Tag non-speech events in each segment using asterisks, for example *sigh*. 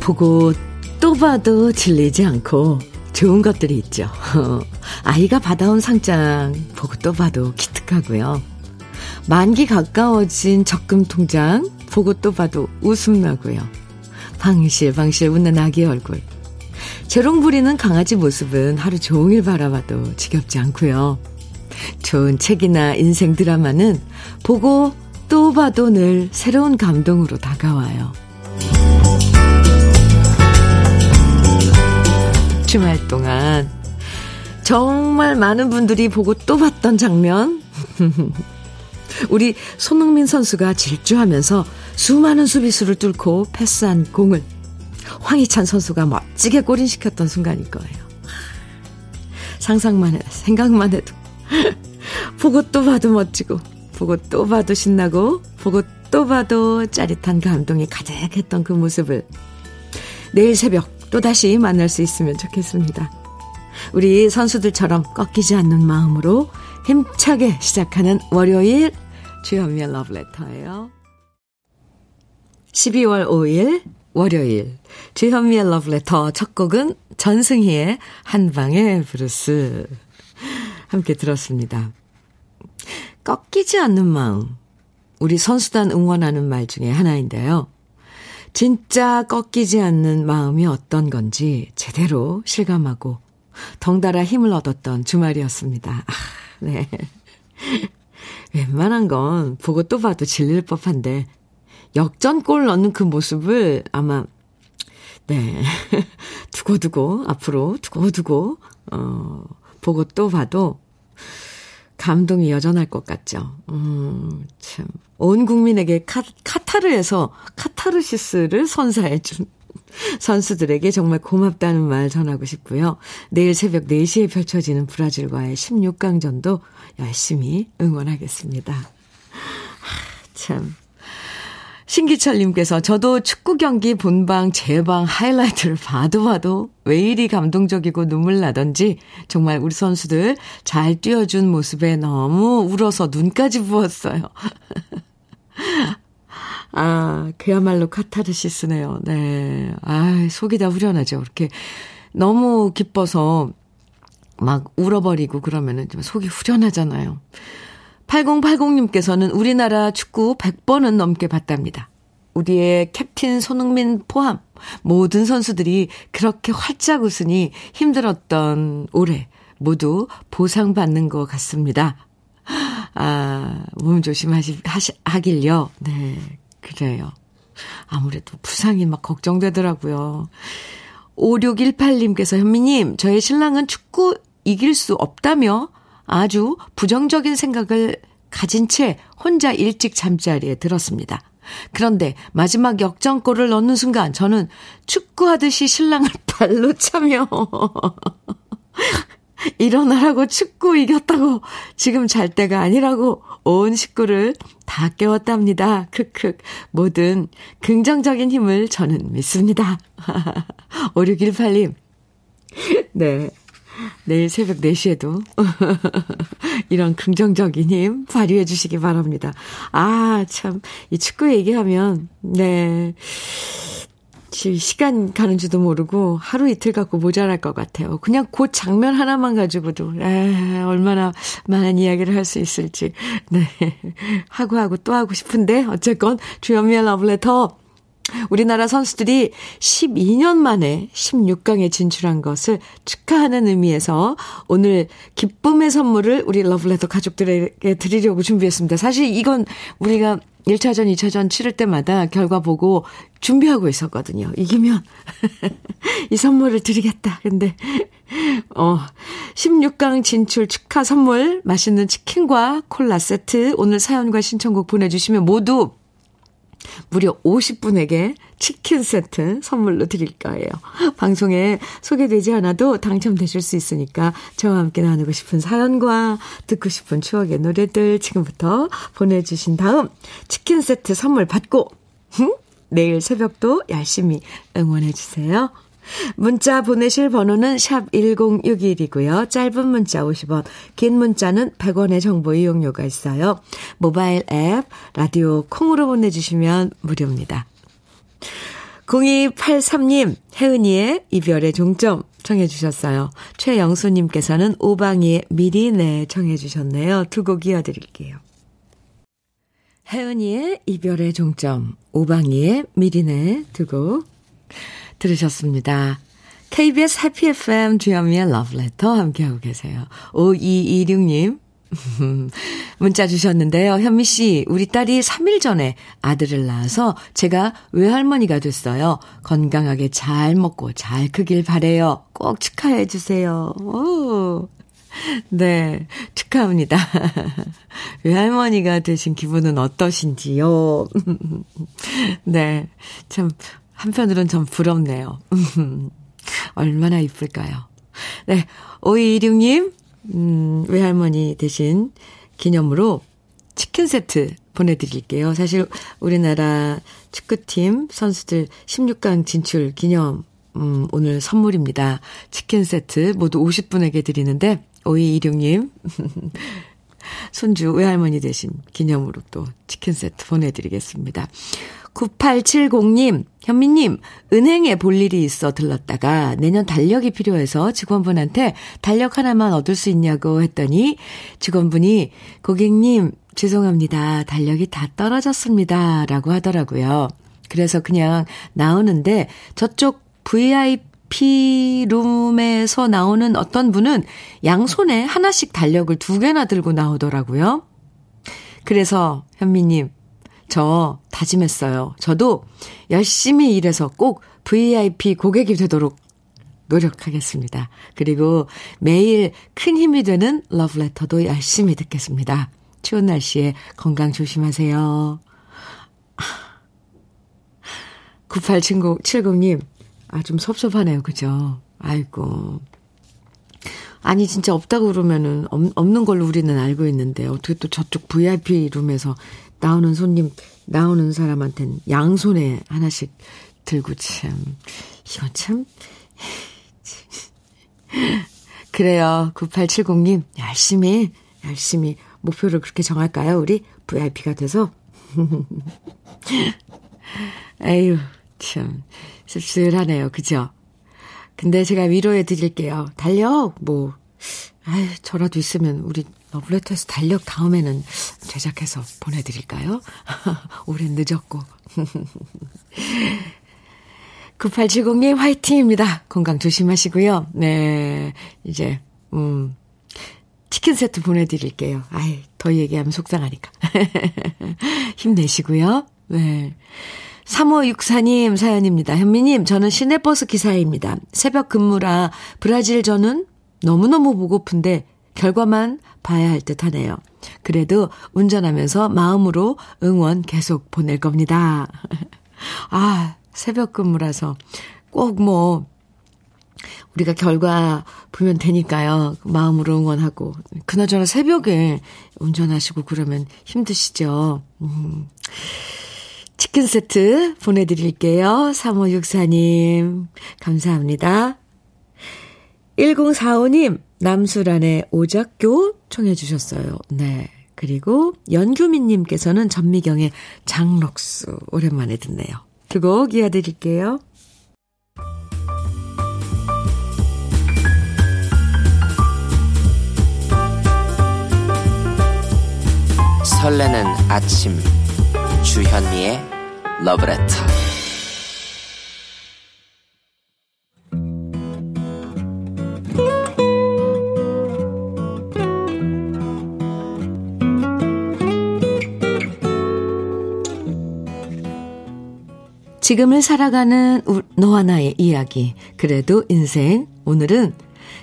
보고 또 봐도 질리지 않고 좋은 것들이 있죠. *laughs* 아이가 받아온 상장 보고 또 봐도 기특하고요. 만기 가까워진 적금 통장 보고 또 봐도 웃음 나고요. 방실 방실 웃는 아기 얼굴. 재롱 부리는 강아지 모습은 하루 종일 바라봐도 지겹지 않고요. 좋은 책이나 인생 드라마는 보고 또 봐도 늘 새로운 감동으로 다가와요. 주말 동안 정말 많은 분들이 보고 또 봤던 장면. *laughs* 우리 손흥민 선수가 질주하면서 수많은 수비수를 뚫고 패스한 공을 황희찬 선수가 멋지게 골인시켰던 순간일 거예요. 상상만 해, 생각만 해도. *laughs* 보고 또 봐도 멋지고, 보고 또 봐도 신나고, 보고 또 봐도 짜릿한 감동이 가득했던 그 모습을 내일 새벽 또다시 만날 수 있으면 좋겠습니다. 우리 선수들처럼 꺾이지 않는 마음으로 힘차게 시작하는 월요일 주현미의 러브레터예요. 12월 5일 월요일 주현미의 러브레터 첫 곡은 전승희의 한방의 블루스 함께 들었습니다. 꺾이지 않는 마음 우리 선수단 응원하는 말 중에 하나인데요. 진짜 꺾이지 않는 마음이 어떤 건지 제대로 실감하고 덩달아 힘을 얻었던 주말이었습니다. 아, 네. *laughs* 웬만한 건 보고 또 봐도 질릴 법한데 역전골 넣는 그 모습을 아마 네. *laughs* 두고두고 앞으로 두고두고 어 보고 또 봐도 감동이 여전할 것 같죠. 음, 참. 온 국민에게 카, 카타르에서 카타르시스를 선사해준 *laughs* 선수들에게 정말 고맙다는 말 전하고 싶고요. 내일 새벽 4시에 펼쳐지는 브라질과의 16강전도 열심히 응원하겠습니다. 참. 신기철님께서 저도 축구 경기 본방, 재방, 하이라이트를 봐도 봐도 왜 이리 감동적이고 눈물 나던지 정말 우리 선수들 잘 뛰어준 모습에 너무 울어서 눈까지 부었어요. *laughs* 아, 그야말로 카타르시스네요. 네. 아, 속이 다 후련하죠. 그렇게 너무 기뻐서 막 울어버리고 그러면은 좀 속이 후련하잖아요. 8080님께서는 우리나라 축구 100번은 넘게 봤답니다. 우리의 캡틴 손흥민 포함 모든 선수들이 그렇게 활짝 웃으니 힘들었던 올해 모두 보상받는 것 같습니다. 아, 몸 조심하시, 하시, 하길요. 네, 그래요. 아무래도 부상이 막 걱정되더라고요. 5618님께서 현미님, 저의 신랑은 축구 이길 수 없다며 아주 부정적인 생각을 가진 채 혼자 일찍 잠자리에 들었습니다. 그런데 마지막 역전골을 넣는 순간 저는 축구하듯이 신랑을 *laughs* 발로 차며 *laughs* 일어나라고 축구 이겼다고 지금 잘 때가 아니라고 온 식구를 다 깨웠답니다. 크크. 모든 긍정적인 힘을 저는 믿습니다. *laughs* 5618님. 네. 내일 새벽 4시에도 *laughs* 이런 긍정적인 힘 발휘해 주시기 바랍니다. 아, 참, 이 축구 얘기하면, 네. 시간 가는 줄도 모르고 하루 이틀 갖고 모자랄 것 같아요. 그냥 그 장면 하나만 가지고도, 에, 얼마나 많은 이야기를 할 수 있을지, 네. 하고 하고 또 하고 싶은데, 어쨌건, 주현미의 러브레터 우리나라 선수들이 12년 만에 16강에 진출한 것을 축하하는 의미에서 오늘 기쁨의 선물을 우리 러블레터 가족들에게 드리려고 준비했습니다. 사실 이건 우리가 1차전, 2차전 치를 때마다 결과 보고 준비하고 있었거든요. 이기면 *laughs* 이 선물을 드리겠다. 근데 어 16강 진출 축하 선물 맛있는 치킨과 콜라 세트 오늘 사연과 신청곡 보내 주시면 모두 무려 50분에게 치킨 세트 선물로 드릴 거예요. 방송에 소개되지 않아도 당첨되실 수 있으니까 저와 함께 나누고 싶은 사연과 듣고 싶은 추억의 노래들 지금부터 보내주신 다음 치킨 세트 선물 받고 내일 새벽도 열심히 응원해주세요. 문자 보내실 번호는 샵 1061이고요. 짧은 문자 50원, 긴 문자는 100원의 정보 이용료가 있어요. 모바일 앱, 라디오 콩으로 보내주시면 무료입니다. 0283님, 혜은이의 이별의 종점 청해 주셨어요. 최영수님께서는 오방이의 미리 내 청해 주셨네요. 두 곡 이어드릴게요. 혜은이의 이별의 종점, 오방이의 미리 내두곡 들으셨습니다. KBS 해피 FM 주현미의 러브레터 함께하고 계세요. 5226님. *laughs* 문자 주셨는데요. 현미 씨, 우리 딸이 3일 전에 아들을 낳아서 제가 외할머니가 됐어요. 건강하게 잘 먹고 잘 크길 바래요. 꼭 축하해 주세요. 오. 네, 축하합니다. *laughs* 외할머니가 되신 기분은 어떠신지요? *laughs* 네, 참 한편으론 좀 부럽네요. *laughs* 얼마나 이쁠까요? 네, 5216님, 음, 외할머니 대신 기념으로 치킨 세트 보내드릴게요. 사실 우리나라 축구팀 선수들 16강 진출 기념, 음, 오늘 선물입니다. 치킨 세트 모두 50분에게 드리는데, 5216님, *laughs* 손주 외할머니 대신 기념으로 또 치킨 세트 보내드리겠습니다. 9870님, 현미님, 은행에 볼 일이 있어 들렀다가 내년 달력이 필요해서 직원분한테 달력 하나만 얻을 수 있냐고 했더니 직원분이 고객님, 죄송합니다. 달력이 다 떨어졌습니다. 라고 하더라고요. 그래서 그냥 나오는데 저쪽 VIP 룸에서 나오는 어떤 분은 양손에 하나씩 달력을 두 개나 들고 나오더라고요. 그래서 현미님, 저 다짐했어요. 저도 열심히 일해서 꼭 VIP 고객이 되도록 노력하겠습니다. 그리고 매일 큰 힘이 되는 러브레터도 열심히 듣겠습니다. 추운 날씨에 건강 조심하세요. 9870님, 아, 좀 섭섭하네요. 그죠? 아이고. 아니, 진짜 없다고 그러면은, 없, 없는 걸로 우리는 알고 있는데, 어떻게 또 저쪽 VIP 룸에서 나오는 손님, 나오는 사람한텐 양손에 하나씩 들고 참, 이건 참, *laughs* 그래요. 9870님, 열심히, 열심히 목표를 그렇게 정할까요? 우리 VIP가 돼서. *laughs* 에휴, 참, 씁쓸하네요. 그죠? 근데 제가 위로해 드릴게요. 달력, 뭐, 아유, 저라도 있으면 우리 러브레터에서 달력 다음에는 제작해서 보내드릴까요? *laughs* 오랜 늦었고. *laughs* 9870님 화이팅입니다. 건강 조심하시고요. 네, 이제, 음, 치킨 세트 보내드릴게요. 아이, 더 얘기하면 속상하니까. *laughs* 힘내시고요. 네. 3564님 사연입니다. 현미님, 저는 시내버스 기사입니다. 새벽 근무라 브라질 전은 너무너무 보고픈데 결과만 봐야 할 듯 하네요. 그래도 운전하면서 마음으로 응원 계속 보낼 겁니다. *laughs* 아, 새벽 근무라서 꼭 뭐, 우리가 결과 보면 되니까요. 마음으로 응원하고. 그나저나 새벽에 운전하시고 그러면 힘드시죠. 음. 치킨 세트 보내드릴게요. 3564님. 감사합니다. 1045님, 남수란의 오작교 청해 주셨어요. 네. 그리고 연규민님께서는 전미경의 장록수 오랜만에 듣네요. 두 곡 이어드릴게요. 설레는 아침 주현미의 러브레터 지금을 살아가는 너와 나의 이야기. 그래도 인생. 오늘은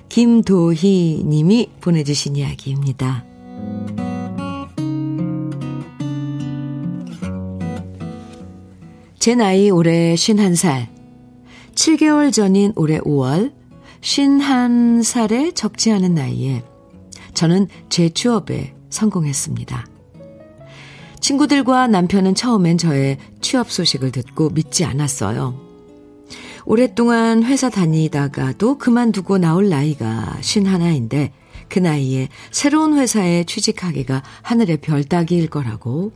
김도희 님이 보내주신 이야기입니다. 제 나이 올해 51살. 7개월 전인 올해 5월, 51살에 적지 않은 나이에 저는 제 취업에 성공했습니다. 친구들과 남편은 처음엔 저의 취업 소식을 듣고 믿지 않았어요. 오랫동안 회사 다니다가도 그만두고 나올 나이가 51인데 그 나이에 새로운 회사에 취직하기가 하늘의 별 따기일 거라고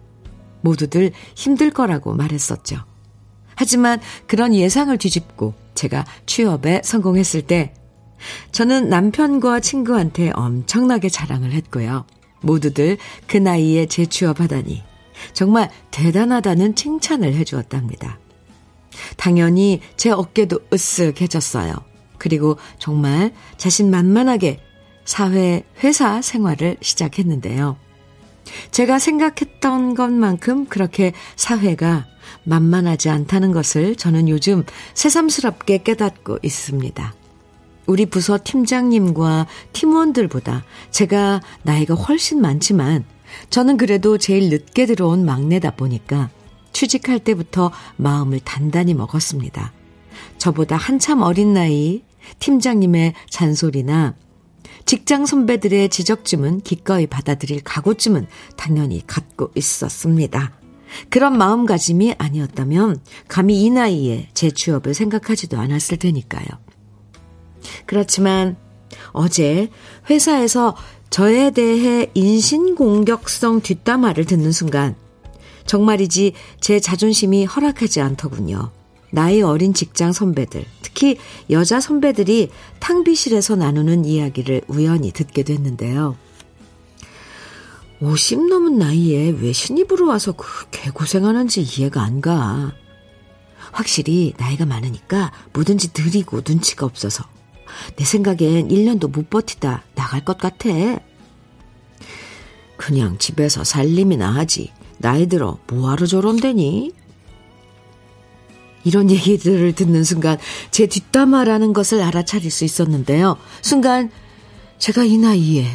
모두들 힘들 거라고 말했었죠. 하지만 그런 예상을 뒤집고 제가 취업에 성공했을 때 저는 남편과 친구한테 엄청나게 자랑을 했고요. 모두들 그 나이에 재취업하다니 정말 대단하다는 칭찬을 해주었답니다. 당연히 제 어깨도 으쓱해졌어요. 그리고 정말 자신만만하게 사회, 회사 생활을 시작했는데요. 제가 생각했던 것만큼 그렇게 사회가 만만하지 않다는 것을 저는 요즘 새삼스럽게 깨닫고 있습니다. 우리 부서 팀장님과 팀원들보다 제가 나이가 훨씬 많지만 저는 그래도 제일 늦게 들어온 막내다 보니까 취직할 때부터 마음을 단단히 먹었습니다. 저보다 한참 어린 나이 팀장님의 잔소리나 직장 선배들의 지적쯤은 기꺼이 받아들일 각오쯤은 당연히 갖고 있었습니다. 그런 마음가짐이 아니었다면 감히 이 나이에 제 취업을 생각하지도 않았을 테니까요. 그렇지만 어제 회사에서 저에 대해 인신공격성 뒷담화를 듣는 순간 정말이지 제 자존심이 허락하지 않더군요. 나이 어린 직장 선배들, 특히 여자 선배들이 탕비실에서 나누는 이야기를 우연히 듣게 됐는데요. 50 넘은 나이에 왜 신입으로 와서 그렇게 고생하는지 이해가 안 가. 확실히 나이가 많으니까 뭐든지 느리고 눈치가 없어서 내 생각엔 1년도 못 버티다 나갈 것 같아. 그냥 집에서 살림이나 하지. 나이 들어 뭐하러 저런데니? 이런 얘기들을 듣는 순간 제 뒷담화라는 것을 알아차릴 수 있었는데요. 순간 제가 이 나이에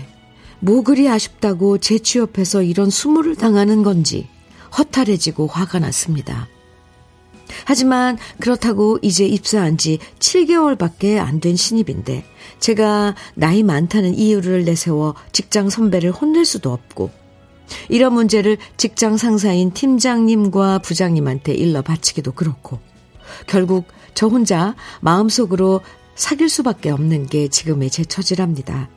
뭐 그리 아쉽다고 재취업해서 이런 수모를 당하는 건지 허탈해지고 화가 났습니다. 하지만 그렇다고 이제 입사한 지 7개월밖에 안 된 신입인데 제가 나이 많다는 이유를 내세워 직장 선배를 혼낼 수도 없고 이런 문제를 직장 상사인 팀장님과 부장님한테 일러 바치기도 그렇고 결국 저 혼자 마음속으로 사귈 수밖에 없는 게 지금의 제 처지랍니다.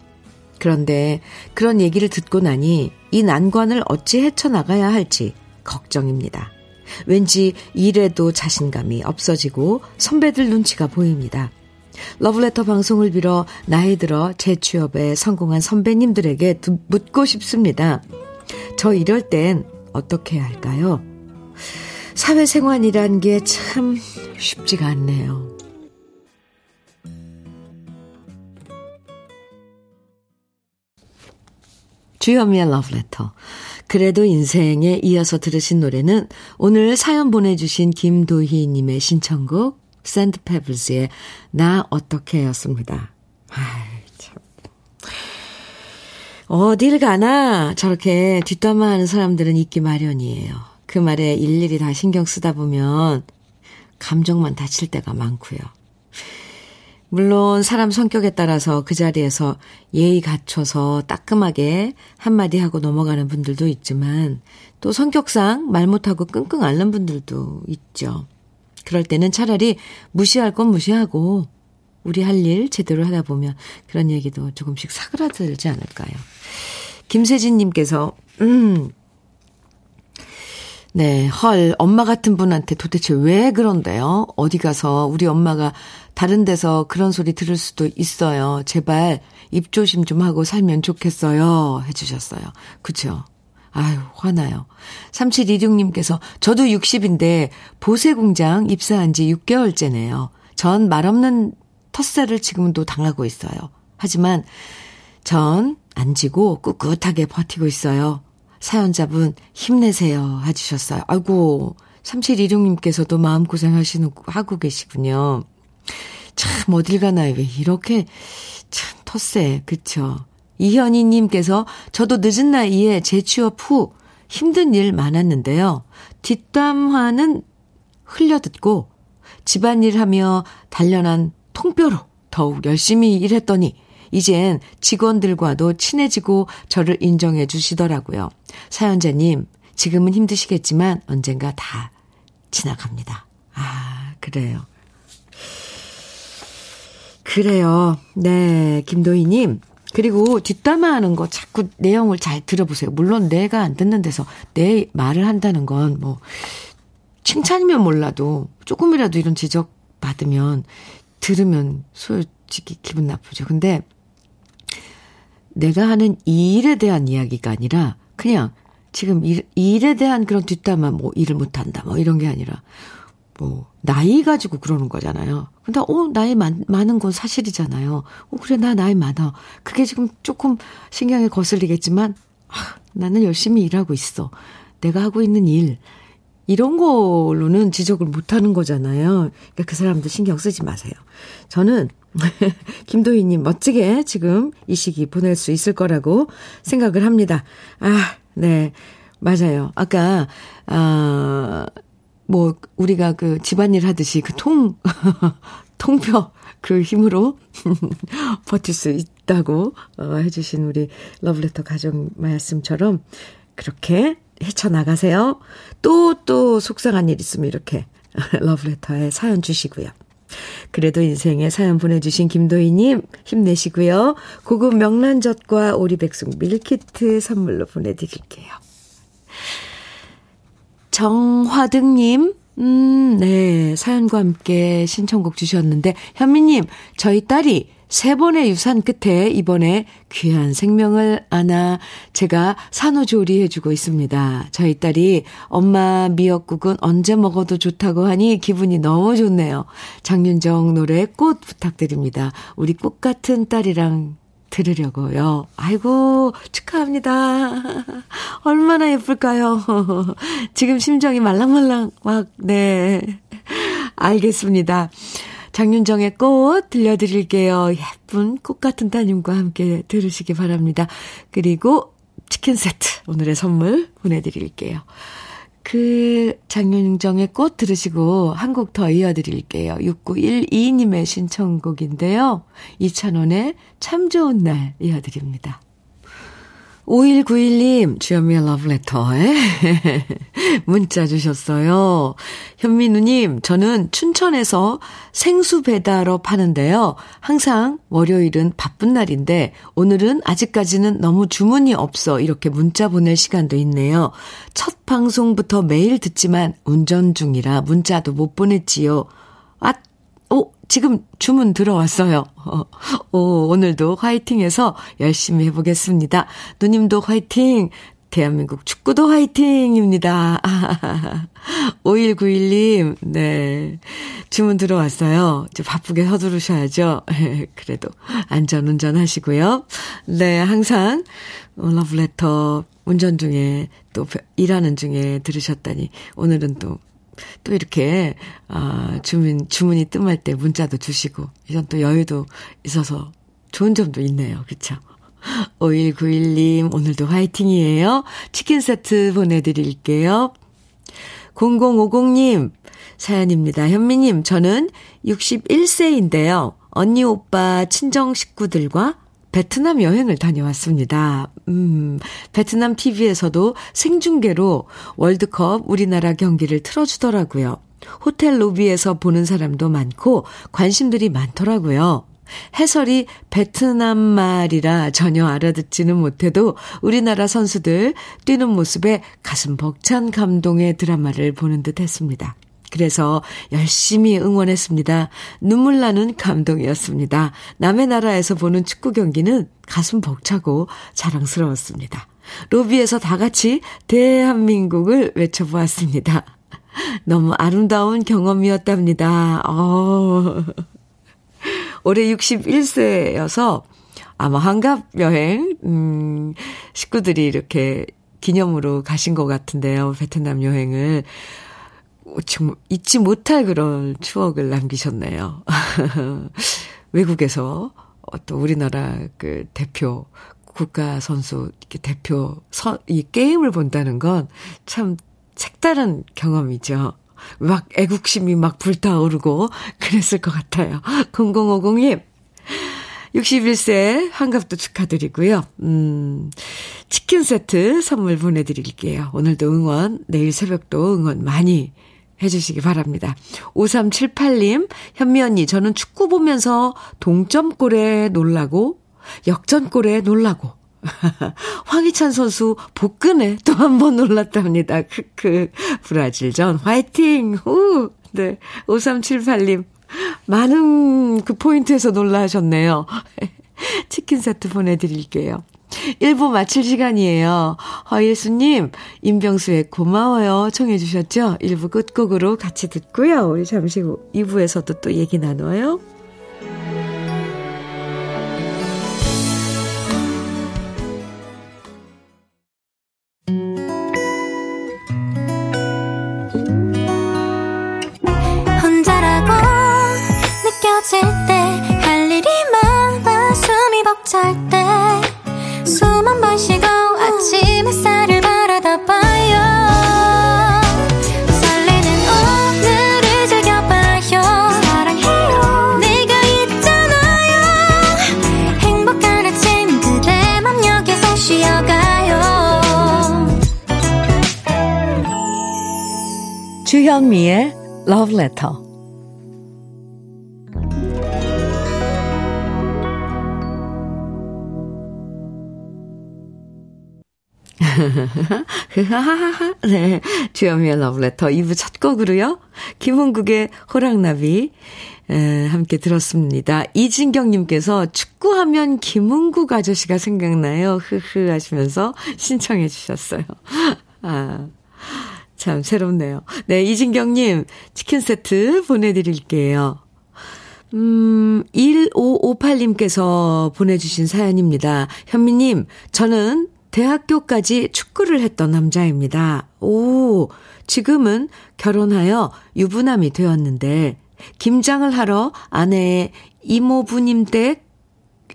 그런데 그런 얘기를 듣고 나니 이 난관을 어찌 헤쳐나가야 할지 걱정입니다. 왠지 일에도 자신감이 없어지고 선배들 눈치가 보입니다. 러브레터 방송을 빌어 나이 들어 재취업에 성공한 선배님들에게 묻고 싶습니다. 저 이럴 땐 어떻게 해야 할까요? 사회생활이란 게 참 쉽지가 않네요. 주현미의 러브레터. 그래도 인생에 이어서 들으신 노래는 오늘 사연 보내주신 김도희님의 신청곡 샌드페블스의 나 어떻게 였습니다. 아이, 참. 어딜 가나 저렇게 뒷담화하는 사람들은 있기 마련이에요. 그 말에 일일이 다 신경 쓰다 보면 감정만 다칠 때가 많고요. 물론 사람 성격에 따라서 그 자리에서 예의 갖춰서 따끔하게 한마디 하고 넘어가는 분들도 있지만 또 성격상 말 못하고 끙끙 앓는 분들도 있죠. 그럴 때는 차라리 무시할 건 무시하고 우리 할 일 제대로 하다 보면 그런 얘기도 조금씩 사그라들지 않을까요? 김세진님께서, 음, 네, 헐, 엄마 같은 분한테 도대체 왜 그런데요? 어디 가서 우리 엄마가 다른 데서 그런 소리 들을 수도 있어요. 제발 입조심 좀 하고 살면 좋겠어요. 해주셨어요. 그쵸? 아유, 화나요. 3726님께서 저도 60인데 보세 공장 입사한 지 6개월째네요. 전 말없는 텃세를 지금도 당하고 있어요. 하지만 전 안 지고 꿋꿋하게 버티고 있어요. 사연자분 힘내세요 해주셨어요. 아이고 3726님께서도 마음고생 하시는 하고 계시군요. 참 어딜 가나요 왜 이렇게 참 텃세 그쵸. 이현희님께서 저도 늦은 나이에 재취업 후 힘든 일 많았는데요. 뒷담화는 흘려듣고 집안일 하며 단련한 통뼈로 더욱 열심히 일했더니 이젠 직원들과도 친해지고 저를 인정해 주시더라고요. 사연자님, 지금은 힘드시겠지만 언젠가 다 지나갑니다. 아, 그래요. 그래요. 네, 김도희님. 그리고 뒷담화 하는 거 자꾸 내용을 잘 들어보세요. 물론 내가 안 듣는 데서 내 말을 한다는 건 뭐, 칭찬이면 몰라도 조금이라도 이런 지적 받으면 들으면 솔직히 기분 나쁘죠. 근데 내가 하는 이 일에 대한 이야기가 아니라 그냥 지금 일, 일에 대한 그런 뒷담화 뭐 일을 못한다 뭐 이런 게 아니라 뭐 나이 가지고 그러는 거잖아요. 근데 어 나이 많, 많은 건 사실이잖아요. 어 그래 나 나이 많아. 그게 지금 조금 신경에 거슬리겠지만 아, 나는 열심히 일하고 있어. 내가 하고 있는 일 이런 걸로는 지적을 못 하는 거잖아요. 그러니까 그 사람들 신경 쓰지 마세요. 저는 *laughs* 김도희님 멋지게 지금 이 시기 보낼 수 있을 거라고 생각을 합니다. 아, 네. 맞아요. 아까, 아, 뭐, 우리가 그 집안일 하듯이 그 통, *laughs* 통뼈 그 힘으로 *laughs* 버틸 수 있다고 어, 해주신 우리 러브레터 가족 말씀처럼 그렇게 헤쳐나가세요. 또, 또 속상한 일 있으면 이렇게 *laughs* 러브레터에 사연 주시고요. 그래도 인생에 사연 보내주신 김도희님 힘내시고요. 고급 명란젓과 오리백숙 밀키트 선물로 보내드릴게요. 정화등님, 음, 네, 사연과 함께 신청곡 주셨는데, 현미님, 저희 딸이 세 번의 유산 끝에 이번에 귀한 생명을 안아 제가 산후조리 해주고 있습니다. 저희 딸이 엄마 미역국은 언제 먹어도 좋다고 하니 기분이 너무 좋네요. 장윤정 노래 꽃 부탁드립니다. 우리 꽃 같은 딸이랑 들으려고요. 아이고, 축하합니다. *laughs* 얼마나 예쁠까요? *laughs* 지금 심정이 말랑말랑 막, 네. 알겠습니다. 장윤정의 꽃 들려드릴게요. 예쁜 꽃 같은 따님과 함께 들으시기 바랍니다. 그리고 치킨 세트 오늘의 선물 보내드릴게요. 그 장윤정의 꽃 들으시고 한 곡 더 이어드릴게요. 6912님의 신청곡인데요. 이찬원의 참 좋은 날 이어드립니다. 5191님, 주현미의 러브레터에 *laughs* 문자 주셨어요. 현민우님, 저는 춘천에서 생수 배달어 파는데요. 항상 월요일은 바쁜 날인데, 오늘은 아직까지는 너무 주문이 없어 이렇게 문자 보낼 시간도 있네요. 첫 방송부터 매일 듣지만 운전 중이라 문자도 못 보냈지요. 아, 오, 지금 주문 들어왔어요. 어, 오, 오늘도 화이팅해서 열심히 해보겠습니다. 누님도 화이팅! 대한민국 축구도 화이팅입니다. *laughs* 아, 5191님, 네. 주문 들어왔어요. 이제 바쁘게 서두르셔야죠. *laughs* 그래도 안전운전 하시고요. 네, 항상 러브레터 운전 중에 또 일하는 중에 들으셨다니 오늘은 또 또 이렇게, 아, 주문, 주문이 뜸할 때 문자도 주시고, 이런 또 여유도 있어서 좋은 점도 있네요. 그쵸? 5191님, 오늘도 화이팅이에요. 치킨 세트 보내드릴게요. 0050님, 사연입니다. 현미님, 저는 61세인데요. 언니, 오빠, 친정 식구들과 베트남 여행을 다녀왔습니다. 음, 베트남 TV에서도 생중계로 월드컵 우리나라 경기를 틀어주더라고요. 호텔 로비에서 보는 사람도 많고 관심들이 많더라고요. 해설이 베트남 말이라 전혀 알아듣지는 못해도 우리나라 선수들 뛰는 모습에 가슴 벅찬 감동의 드라마를 보는 듯 했습니다. 그래서 열심히 응원했습니다. 눈물 나는 감동이었습니다. 남의 나라에서 보는 축구 경기는 가슴 벅차고 자랑스러웠습니다. 로비에서 다 같이 대한민국을 외쳐보았습니다. 너무 아름다운 경험이었답니다. 어. 올해 61세여서 아마 한갑 여행, 음, 식구들이 이렇게 기념으로 가신 것 같은데요. 베트남 여행을. 잊지 못할 그런 추억을 남기셨네요. *laughs* 외국에서 또 우리나라 그 대표 국가 선수 이렇게 대표 서, 이 게임을 본다는 건 참 색다른 경험이죠. 막 애국심이 막 불타오르고 *laughs* 그랬을 것 같아요. 0050님, 61세 환갑도 축하드리고요. 음, 치킨 세트 선물 보내드릴게요. 오늘도 응원, 내일 새벽도 응원 많이 해주시기 바랍니다. 5378님, 현미 언니, 저는 축구 보면서 동점골에 놀라고, 역전골에 놀라고, *laughs* 황희찬 선수 복근에 또 한 번 놀랐답니다. 크크. 브라질전 화이팅! 후! 네. 5378님. 많은 그 포인트에서 놀라셨네요. *laughs* 치킨 세트 보내드릴게요. 1부 마칠 시간이에요. 허일수님, 임병수의 고마워요. 청해주셨죠? 1부 끝곡으로 같이 듣고요. 우리 잠시 후 2부에서도 또 얘기 나눠요. 느껴질 때 할 일이 많아 숨이 벅찰 때 주현미의 Love Letter *laughs* 네. 주현미의 러브레터 2부 첫 곡으로요. 김은국의 호랑나비 에, 함께 들었습니다. 이진경님께서 축구하면 김은국 아저씨가 생각나요. 흐흐 하시면서 신청해 주셨어요. *laughs* 아, 참 새롭네요. 네, 이진경님 치킨 세트 보내드릴게요. 음, 1558님께서 보내주신 사연입니다. 현미님, 저는 대학교까지 축구를 했던 남자입니다. 오, 지금은 결혼하여 유부남이 되었는데, 김장을 하러 아내의 이모부님 댁,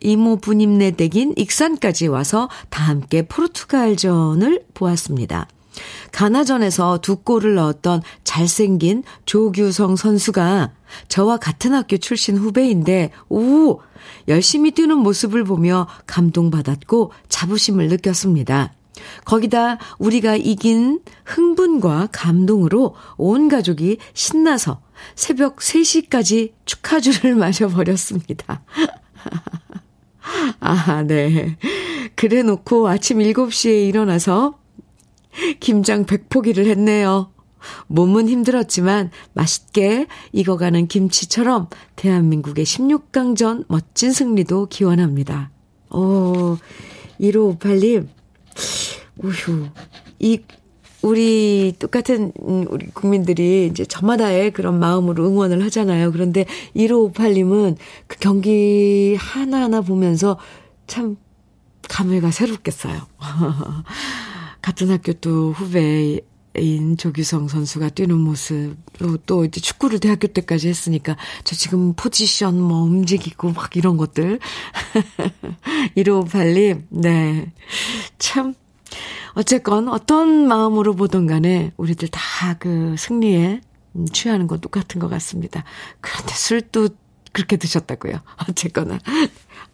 이모부님네 댁인 익산까지 와서 다 함께 포르투갈전을 보았습니다. 가나전에서 두 골을 넣었던 잘생긴 조규성 선수가 저와 같은 학교 출신 후배인데, 오! 열심히 뛰는 모습을 보며 감동받았고 자부심을 느꼈습니다. 거기다 우리가 이긴 흥분과 감동으로 온 가족이 신나서 새벽 3시까지 축하주를 *laughs* 마셔버렸습니다. *laughs* 아, 네. 그래 놓고 아침 7시에 일어나서 *laughs* 김장 백포기를 했네요. 몸은 힘들었지만 맛있게 익어가는 김치처럼 대한민국의 16강전 멋진 승리도 기원합니다. 오, 1558님, 우휴, 이, 우리 똑같은 우리 국민들이 이제 저마다의 그런 마음으로 응원을 하잖아요. 그런데 1558님은 그 경기 하나하나 보면서 참 감회가 새롭겠어요. *laughs* 같은 학교 또 후배 인 조규성 선수가 뛰는 모습으로 또 이제 축구를 대학교 때까지 했으니까 저 지금 포지션 뭐 움직이고 막 이런 것들. *laughs* 1558님, 네. 참, 어쨌건 어떤 마음으로 보던 간에 우리들 다 그 승리에 취하는 건 똑같은 것 같습니다. 그런데 술도 그렇게 드셨다고요. *laughs* 어쨌거나.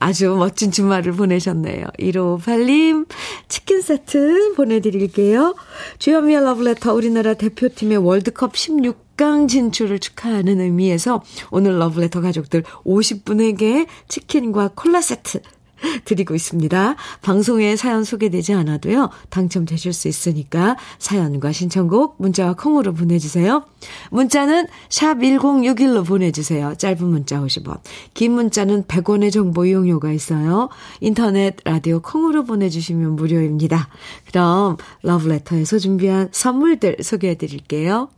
아주 멋진 주말을 보내셨네요. 1558님, 치킨 세트 보내드릴게요. 주현미의 러브레터 우리나라 대표팀의 월드컵 16강 진출을 축하하는 의미에서 오늘 러브레터 가족들 50분에게 치킨과 콜라 세트 *laughs* 드리고 있습니다. 방송에 사연 소개되지 않아도요, 당첨되실 수 있으니까 사연과 신청곡 문자와 콩으로 보내주세요. 문자는 샵 1061로 보내주세요. 짧은 문자 50원, 긴 문자는 100원의 정보 이용료가 있어요. 인터넷, 라디오 콩으로 보내주시면 무료입니다. 그럼 러브레터에서 준비한 선물들 소개해 드릴게요.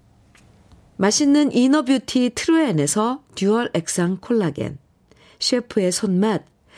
맛있는 inner beauty 트루엔에서 dual 액상 콜라겐, 셰프의 손맛,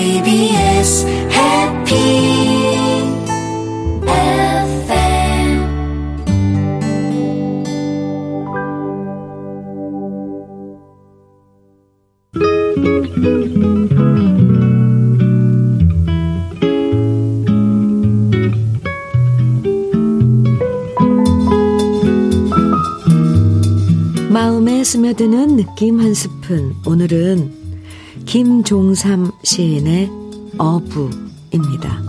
KBS 해피 마음에 스며드는 느낌 한 스푼. 오늘은 김종삼 시인의 어부입니다.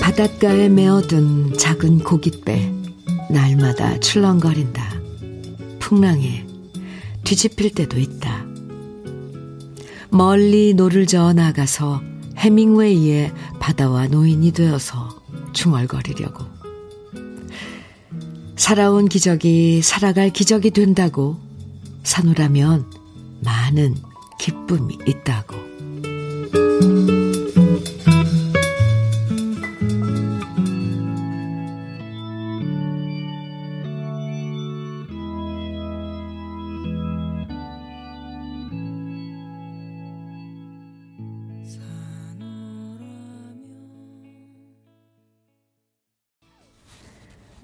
바닷가에 메어둔 작은 고깃배. 날마다 출렁거린다. 풍랑에 뒤집힐 때도 있다. 멀리 노를 저어 나가서 해밍웨이의 바다와 노인이 되어서 중얼거리려고. 살아온 기적이 살아갈 기적이 된다고 산후라면 많은 기쁨이 있다고.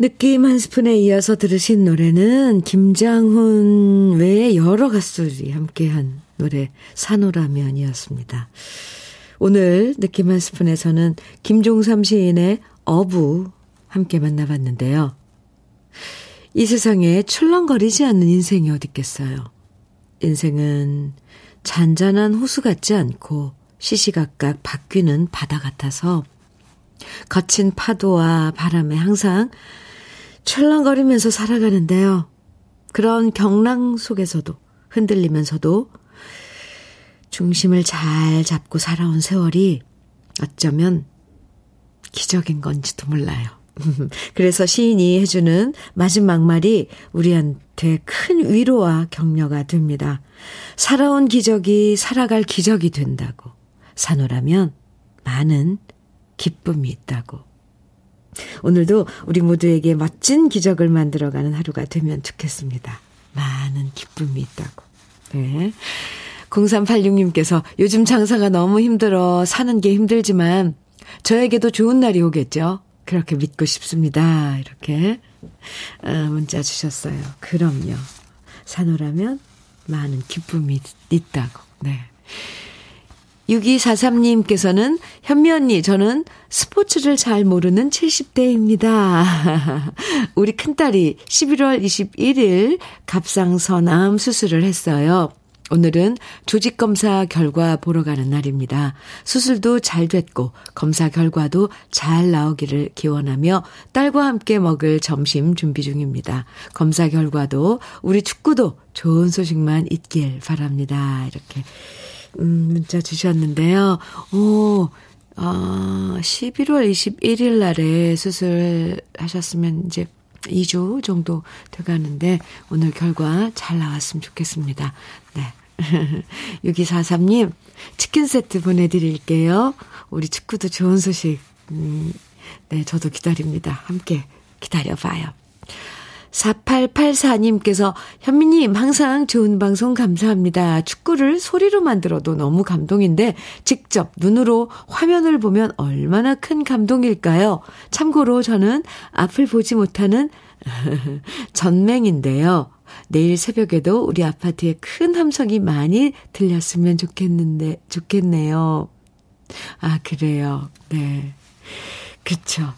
느낌 한 스푼에 이어서 들으신 노래는 김장훈 외에 여러 가수들이 함께한 노래 산호라면이었습니다. 오늘 느낌 한 스푼에서는 김종삼 시인의 어부 함께 만나봤는데요. 이 세상에 출렁거리지 않는 인생이 어디 있겠어요. 인생은 잔잔한 호수 같지 않고 시시각각 바뀌는 바다 같아서 거친 파도와 바람에 항상 철렁거리면서 살아가는데요. 그런 경랑 속에서도 흔들리면서도 중심을 잘 잡고 살아온 세월이 어쩌면 기적인 건지도 몰라요. *laughs* 그래서 시인이 해주는 마지막 말이 우리한테 큰 위로와 격려가 됩니다. 살아온 기적이 살아갈 기적이 된다고. 산호라면 많은 기쁨이 있다고. 오늘도 우리 모두에게 멋진 기적을 만들어가는 하루가 되면 좋겠습니다. 많은 기쁨이 있다고. 네. 0386님께서 요즘 장사가 너무 힘들어 사는 게 힘들지만 저에게도 좋은 날이 오겠죠. 그렇게 믿고 싶습니다. 이렇게 아, 문자 주셨어요. 그럼요. 산호라면 많은 기쁨이 있다고. 네. 6243님께서는 현미 언니, 저는 스포츠를 잘 모르는 70대입니다. *laughs* 우리 큰딸이 11월 21일 갑상선암 수술을 했어요. 오늘은 조직검사 결과 보러 가는 날입니다. 수술도 잘 됐고, 검사 결과도 잘 나오기를 기원하며 딸과 함께 먹을 점심 준비 중입니다. 검사 결과도 우리 축구도 좋은 소식만 있길 바랍니다. 이렇게 음, 문자 주셨는데요. 오, 아, 11월 21일 날에 수술하셨으면 이제 2주 정도 돼가는데 오늘 결과 잘 나왔으면 좋겠습니다. 네. *laughs* 6243님, 치킨 세트 보내드릴게요. 우리 축구도 좋은 소식, 음, 네, 저도 기다립니다. 함께 기다려봐요. 4884님께서 현미님 항상 좋은 방송 감사합니다. 축구를 소리로 만 들어도 너무 감동인데 직접 눈으로 화면을 보면 얼마나 큰 감동일까요? 참고로 저는 앞을 보지 못하는 *laughs* 전맹인데요. 내일 새벽에도 우리 아파트에 큰 함성이 많이 들렸으면 좋겠는데, 좋겠네요. 아, 그래요. 네. 그쵸.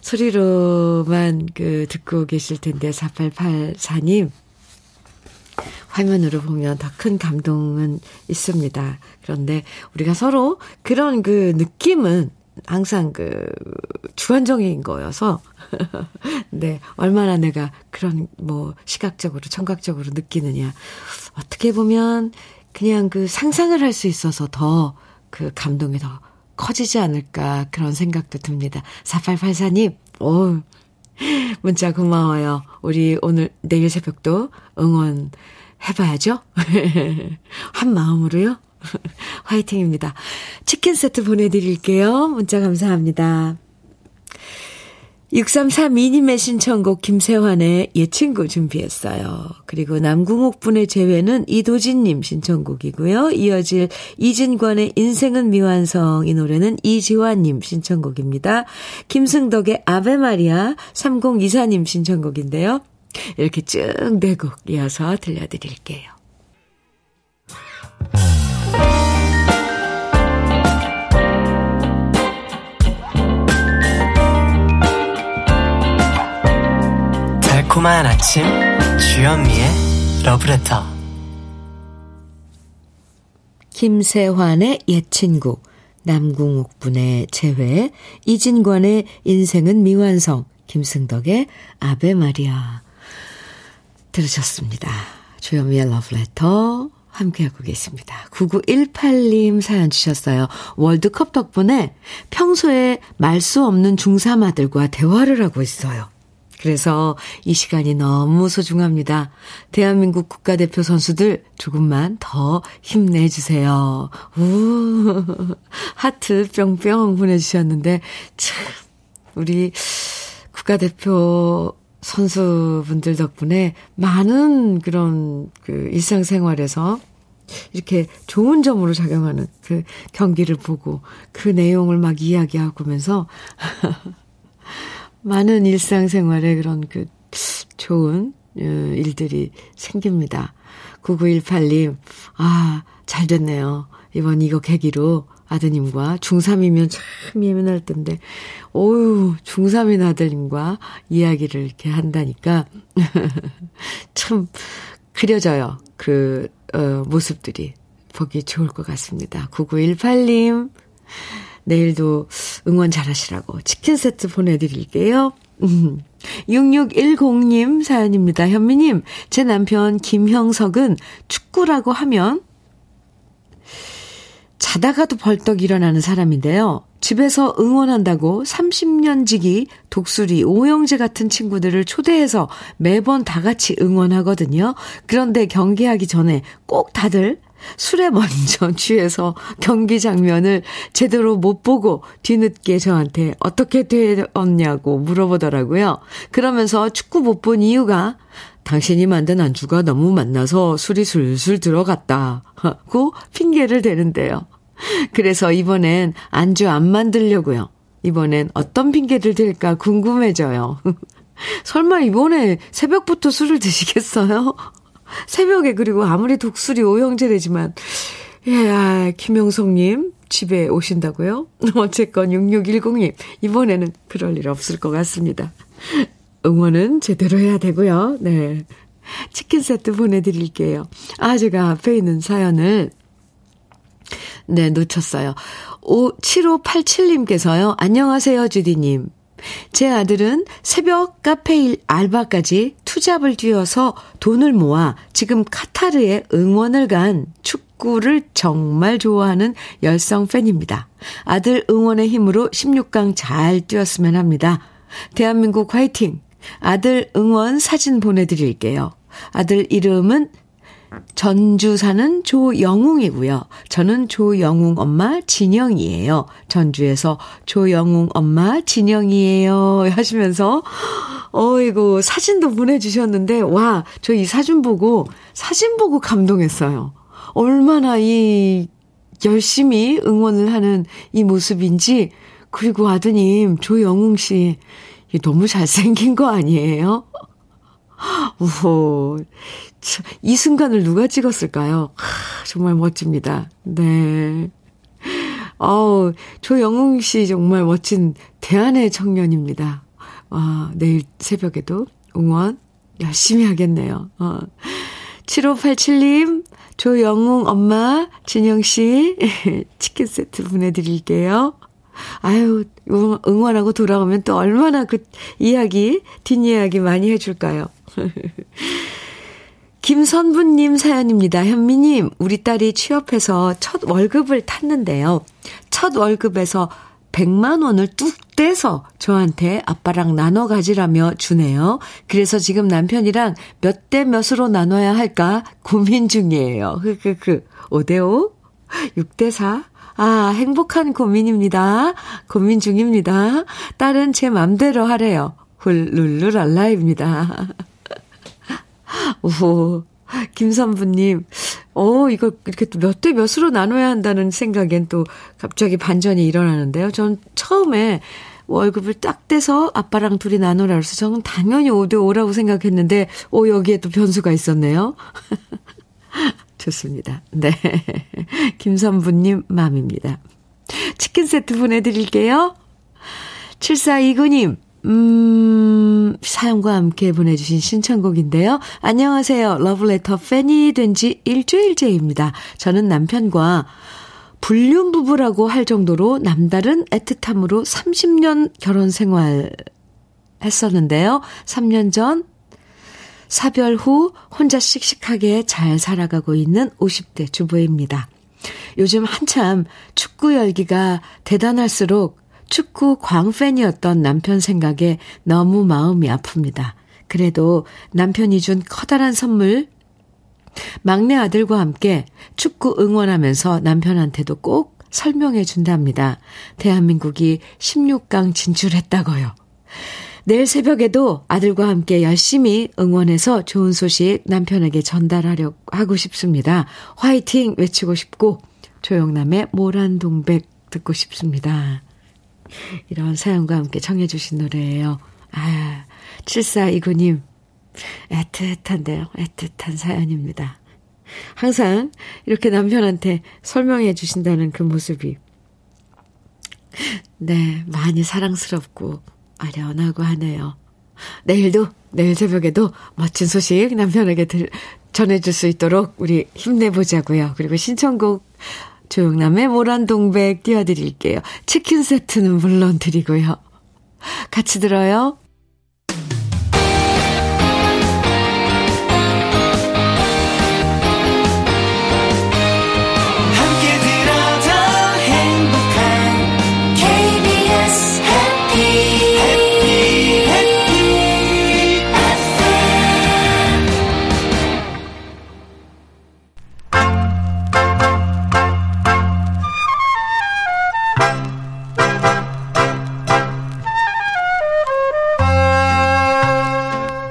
소리로만 그 듣고 계실 텐데, 4884님. 화면으로 보면 더 큰 감동은 있습니다. 그런데 우리가 서로 그런 그 느낌은 항상 그 주관적인 거여서 *laughs* 네 얼마나 내가 그런 뭐 시각적으로 청각적으로 느끼느냐 어떻게 보면 그냥 그 상상을 할 수 있어서 더 그 감동이 더 커지지 않을까 그런 생각도 듭니다. 4884님 오 문자 고마워요. 우리 오늘 내일 새벽도 응원 해봐야죠. *laughs* 한 마음으로요. *laughs* 화이팅입니다. 치킨 세트 보내드릴게요. 문자 감사합니다. 6332님의 신청곡 김세환의 옛 친구 준비했어요. 그리고 남궁옥 분의 재회는 이도진님 신청곡이고요. 이어질 이진관의 인생은 미완성 이 노래는 이지환님 신청곡입니다. 김승덕의 아베마리아 3024님 신청곡인데요. 이렇게 쭉 네 곡 이어서 들려드릴게요. 달콤한 아침 주현미의 러브레터 김세환의 옛 친구 남궁옥 분의 재회 이진관의 인생은 미완성 김승덕의 아베 마리아 들으셨습니다. 주현미의 러브레터 함께하고 계십니다. 9918님 사연 주셨어요. 월드컵 덕분에 평소에 말 수 없는 중3 아들과 대화를 하고 있어요. 그래서 이 시간이 너무 소중합니다. 대한민국 국가대표 선수들 조금만 더 힘내주세요. 우, *laughs* 하트 뿅뿅 보내주셨는데, 참, 우리 국가대표 선수분들 덕분에 많은 그런 그 일상생활에서 이렇게 좋은 점으로 작용하는 그 경기를 보고 그 내용을 막 이야기하고 면서 *laughs* 많은 일상생활에 그런 그 좋은 어, 일들이 생깁니다. 9918님, 아, 잘 됐네요. 이번 이거 계기로 아드님과 중3이면 참 예민할 텐데, 오유, 중3인 아들님과 이야기를 이렇게 한다니까, *laughs* 참, 그려져요. 그, 어, 모습들이. 보기 좋을 것 같습니다. 9918님, 내일도 응원 잘 하시라고 치킨 세트 보내드릴게요. *laughs* 6610님 사연입니다. 현미님, 제 남편 김형석은 축구라고 하면 자다가도 벌떡 일어나는 사람인데요. 집에서 응원한다고 30년 지기 독수리 오영재 같은 친구들을 초대해서 매번 다 같이 응원하거든요. 그런데 경기하기 전에 꼭 다들 술에 먼저 취해서 경기 장면을 제대로 못 보고 뒤늦게 저한테 어떻게 되었냐고 물어보더라고요. 그러면서 축구 못 본 이유가 당신이 만든 안주가 너무 맛나서 술이 술술 들어갔다고 핑계를 대는데요. 그래서 이번엔 안주 안 만들려고요. 이번엔 어떤 핑계를 댈까 궁금해져요. *laughs* 설마 이번에 새벽부터 술을 드시겠어요? 새벽에 그리고 아무리 독수리 오형제되지만 예, 아, 김영석님 집에 오신다고요? *laughs* 어쨌건 6610님 이번에는 그럴 일 없을 것 같습니다. 응원은 제대로 해야 되고요. 네. 치킨 세트 보내드릴게요. 아, 제가 앞에 있는 사연을 네, 놓쳤어요. 5, 7587님께서요. 안녕하세요, 주디님. 제 아들은 새벽 카페 알바까지 투잡을 뛰어서 돈을 모아 지금 카타르에 응원을 간 축구를 정말 좋아하는 열성 팬입니다. 아들 응원의 힘으로 16강 잘 뛰었으면 합니다. 대한민국 화이팅! 아들 응원 사진 보내드릴게요. 아들 이름은 전주 사는 조영웅이고요. 저는 조영웅 엄마 진영이에요. 전주에서 조영웅 엄마 진영이에요. 하시면서 어이구 사진도 보내주셨는데 와 저 이 사진 보고 사진 보고 감동했어요. 얼마나 이 열심히 응원을 하는 이 모습인지 그리고 아드님 조영웅 씨 너무 잘생긴 거 아니에요? 우호. 이 순간을 누가 찍었을까요? 하, 정말 멋집니다. 네. 어우, 조영웅 씨 정말 멋진 대안의 청년입니다. 와, 내일 새벽에도 응원 열심히 하겠네요. 어. 7587님, 조영웅 엄마, 진영 씨, *laughs* 치킨 세트 보내드릴게요. 아유, 응원하고 돌아오면 또 얼마나 그 이야기, 뒷이야기 많이 해줄까요? *laughs* 김선부님 사연입니다. 현미님, 우리 딸이 취업해서 첫 월급을 탔는데요. 첫 월급에서 100만 원을 뚝 떼서 저한테 아빠랑 나눠 가지라며 주네요. 그래서 지금 남편이랑 몇 대 몇으로 나눠야 할까 고민 중이에요. 흐흐흐. 5대5? 6대4? 아, 행복한 고민입니다. 고민 중입니다. 딸은 제 맘대로 하래요. 훌룰루랄라입니다. *laughs* 오, 김선부님, 어, 이거 이렇게 또 몇 대 몇으로 나눠야 한다는 생각엔 또 갑자기 반전이 일어나는데요. 전 처음에 월급을 딱 떼서 아빠랑 둘이 나누라 그래서 저는 당연히 5대 5라고 생각했는데, 오, 여기에 또 변수가 있었네요. *laughs* 좋습니다. 네. 김선부님 맘입니다. 치킨 세트 보내드릴게요. 7429님, 음, 사연과 함께 보내주신 신청곡인데요. 안녕하세요. 러브레터 팬이 된 지 일주일째입니다. 저는 남편과 불륜 부부라고 할 정도로 남다른 애틋함으로 30년 결혼 생활 했었는데요. 3년 전 사별 후 혼자 씩씩하게 잘 살아가고 있는 50대 주부입니다. 요즘 한참 축구 열기가 대단할수록 축구 광팬이었던 남편 생각에 너무 마음이 아픕니다. 그래도 남편이 준 커다란 선물, 막내 아들과 함께 축구 응원하면서 남편한테도 꼭 설명해 준답니다. 대한민국이 16강 진출했다고요. 내일 새벽에도 아들과 함께 열심히 응원해서 좋은 소식 남편에게 전달하려 하고 싶습니다. 화이팅 외치고 싶고 조영남의 모란동백 듣고 싶습니다. 이런 사연과 함께 청해주신 노래예요. 아, 7429님, 애틋한데요. 애틋한 사연입니다. 항상 이렇게 남편한테 설명해 주신다는 그 모습이, 네, 많이 사랑스럽고 아련하고 하네요. 내일도, 내일 새벽에도 멋진 소식 남편에게 들, 전해줄 수 있도록 우리 힘내보자고요. 그리고 신청곡 조영남의 모란동백 띄워드릴게요. 치킨 세트는 물론 드리고요. 같이 들어요.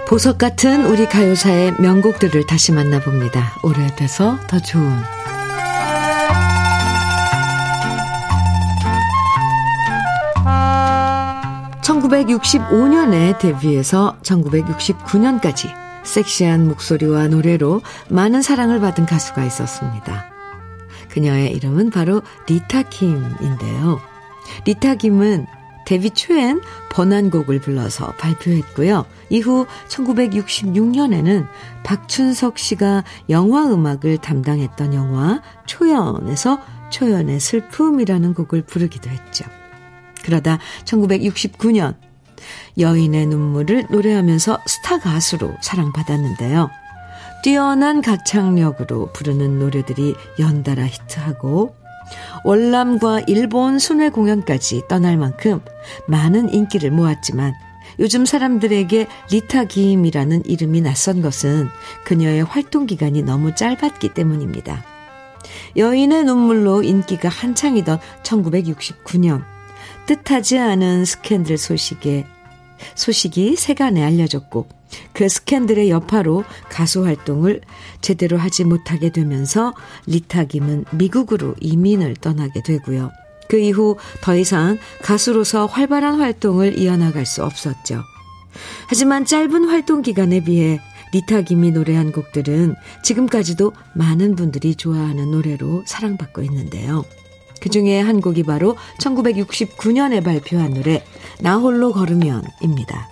보석 같은 우리 가요사의 명곡들을 다시 만나봅니다. 오래돼서 더 좋은. (1965년에) 데뷔해서 (1969년까지) 섹시한 목소리와 노래로 많은 사랑을 받은 가수가 있었습니다. 그녀의 이름은 바로 리타 킴인데요. 리타 김은 데뷔 초엔 번안곡을 불러서 발표했고요. 이후 1966년에는 박춘석 씨가 영화 음악을 담당했던 영화 초연에서 초연의 슬픔이라는 곡을 부르기도 했죠. 그러다 1969년 여인의 눈물을 노래하면서 스타 가수로 사랑받았는데요. 뛰어난 가창력으로 부르는 노래들이 연달아 히트하고 월남과 일본 순회 공연까지 떠날 만큼 많은 인기를 모았지만 요즘 사람들에게 리타 김이라는 이름이 낯선 것은 그녀의 활동 기간이 너무 짧았기 때문입니다. 여인의 눈물로 인기가 한창이던 1969년 뜻하지 않은 스캔들 소식에 소식이 세간에 알려졌고 그 스캔들의 여파로 가수 활동을 제대로 하지 못하게 되면서 리타 김은 미국으로 이민을 떠나게 되고요. 그 이후 더 이상 가수로서 활발한 활동을 이어나갈 수 없었죠. 하지만 짧은 활동 기간에 비해 리타 김이 노래한 곡들은 지금까지도 많은 분들이 좋아하는 노래로 사랑받고 있는데요. 그 중에 한 곡이 바로 1969년에 발표한 노래, 나 홀로 걸으면입니다.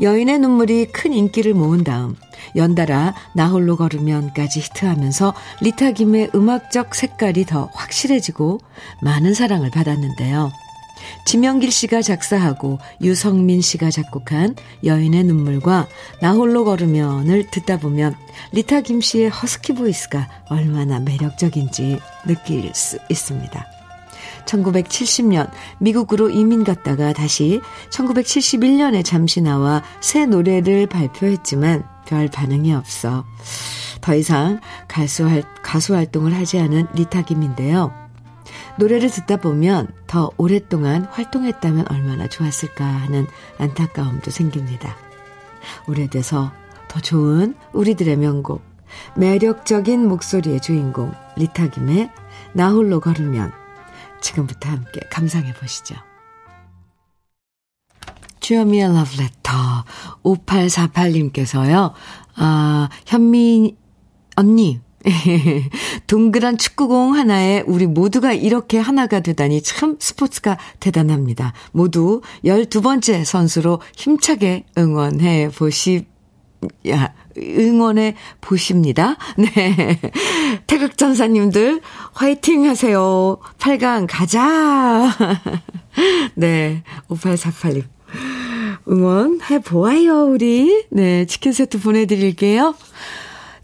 여인의 눈물이 큰 인기를 모은 다음 연달아 나 홀로 걸으면까지 히트하면서 리타 김의 음악적 색깔이 더 확실해지고 많은 사랑을 받았는데요. 지명길 씨가 작사하고 유성민 씨가 작곡한 여인의 눈물과 나 홀로 걸으면을 듣다 보면 리타 김 씨의 허스키 보이스가 얼마나 매력적인지 느낄 수 있습니다. 1970년 미국으로 이민 갔다가 다시 1971년에 잠시 나와 새 노래를 발표했지만 별 반응이 없어 더 이상 가수, 활, 가수 활동을 하지 않은 리타 김인데요. 노래를 듣다 보면 더 오랫동안 활동했다면 얼마나 좋았을까 하는 안타까움도 생깁니다. 오래돼서 더 좋은 우리들의 명곡, 매력적인 목소리의 주인공 리타 김의 나 홀로 걸으면 지금부터 함께 감상해 보시죠. 주여미의 러브레터 5848님께서요. 아, 현미 언니 *laughs* 동그란 축구공 하나에 우리 모두가 이렇게 하나가 되다니 참 스포츠가 대단합니다. 모두 12번째 선수로 힘차게 응원해 보시, 야, 응원해 보십니다. *laughs* 네. 태극전사님들, 화이팅 하세요. 8강 가자. *laughs* 네. 5848님. 응원해 보아요, 우리. 네. 치킨 세트 보내드릴게요.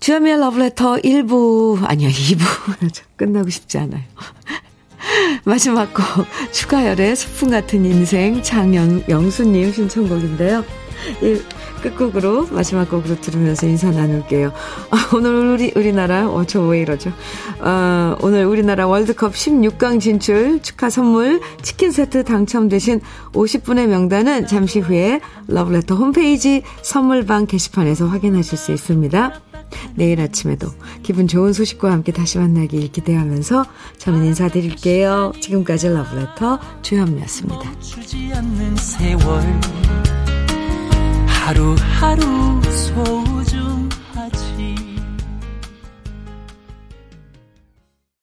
주현미의 러브레터 1부, 아니요, 2부. *laughs* 끝나고 싶지 않아요. *laughs* 마지막 곡, 추가열의 소풍 같은 인생, 장영수님 신청곡인데요. 이 끝곡으로, 마지막 곡으로 들으면서 인사 나눌게요. 아, 오늘 우리, 우리나라, 어, 저 왜 이러죠? 아, 오늘 우리나라 월드컵 16강 진출 축하 선물 치킨 세트 당첨되신 50분의 명단은 잠시 후에 러브레터 홈페이지 선물방 게시판에서 확인하실 수 있습니다. 내일 아침에도 기분 좋은 소식과 함께 다시 만나길 기대하면서 저는 인사드릴게요. 지금까지 러브레터 주현미였습니다. 하루하루 소원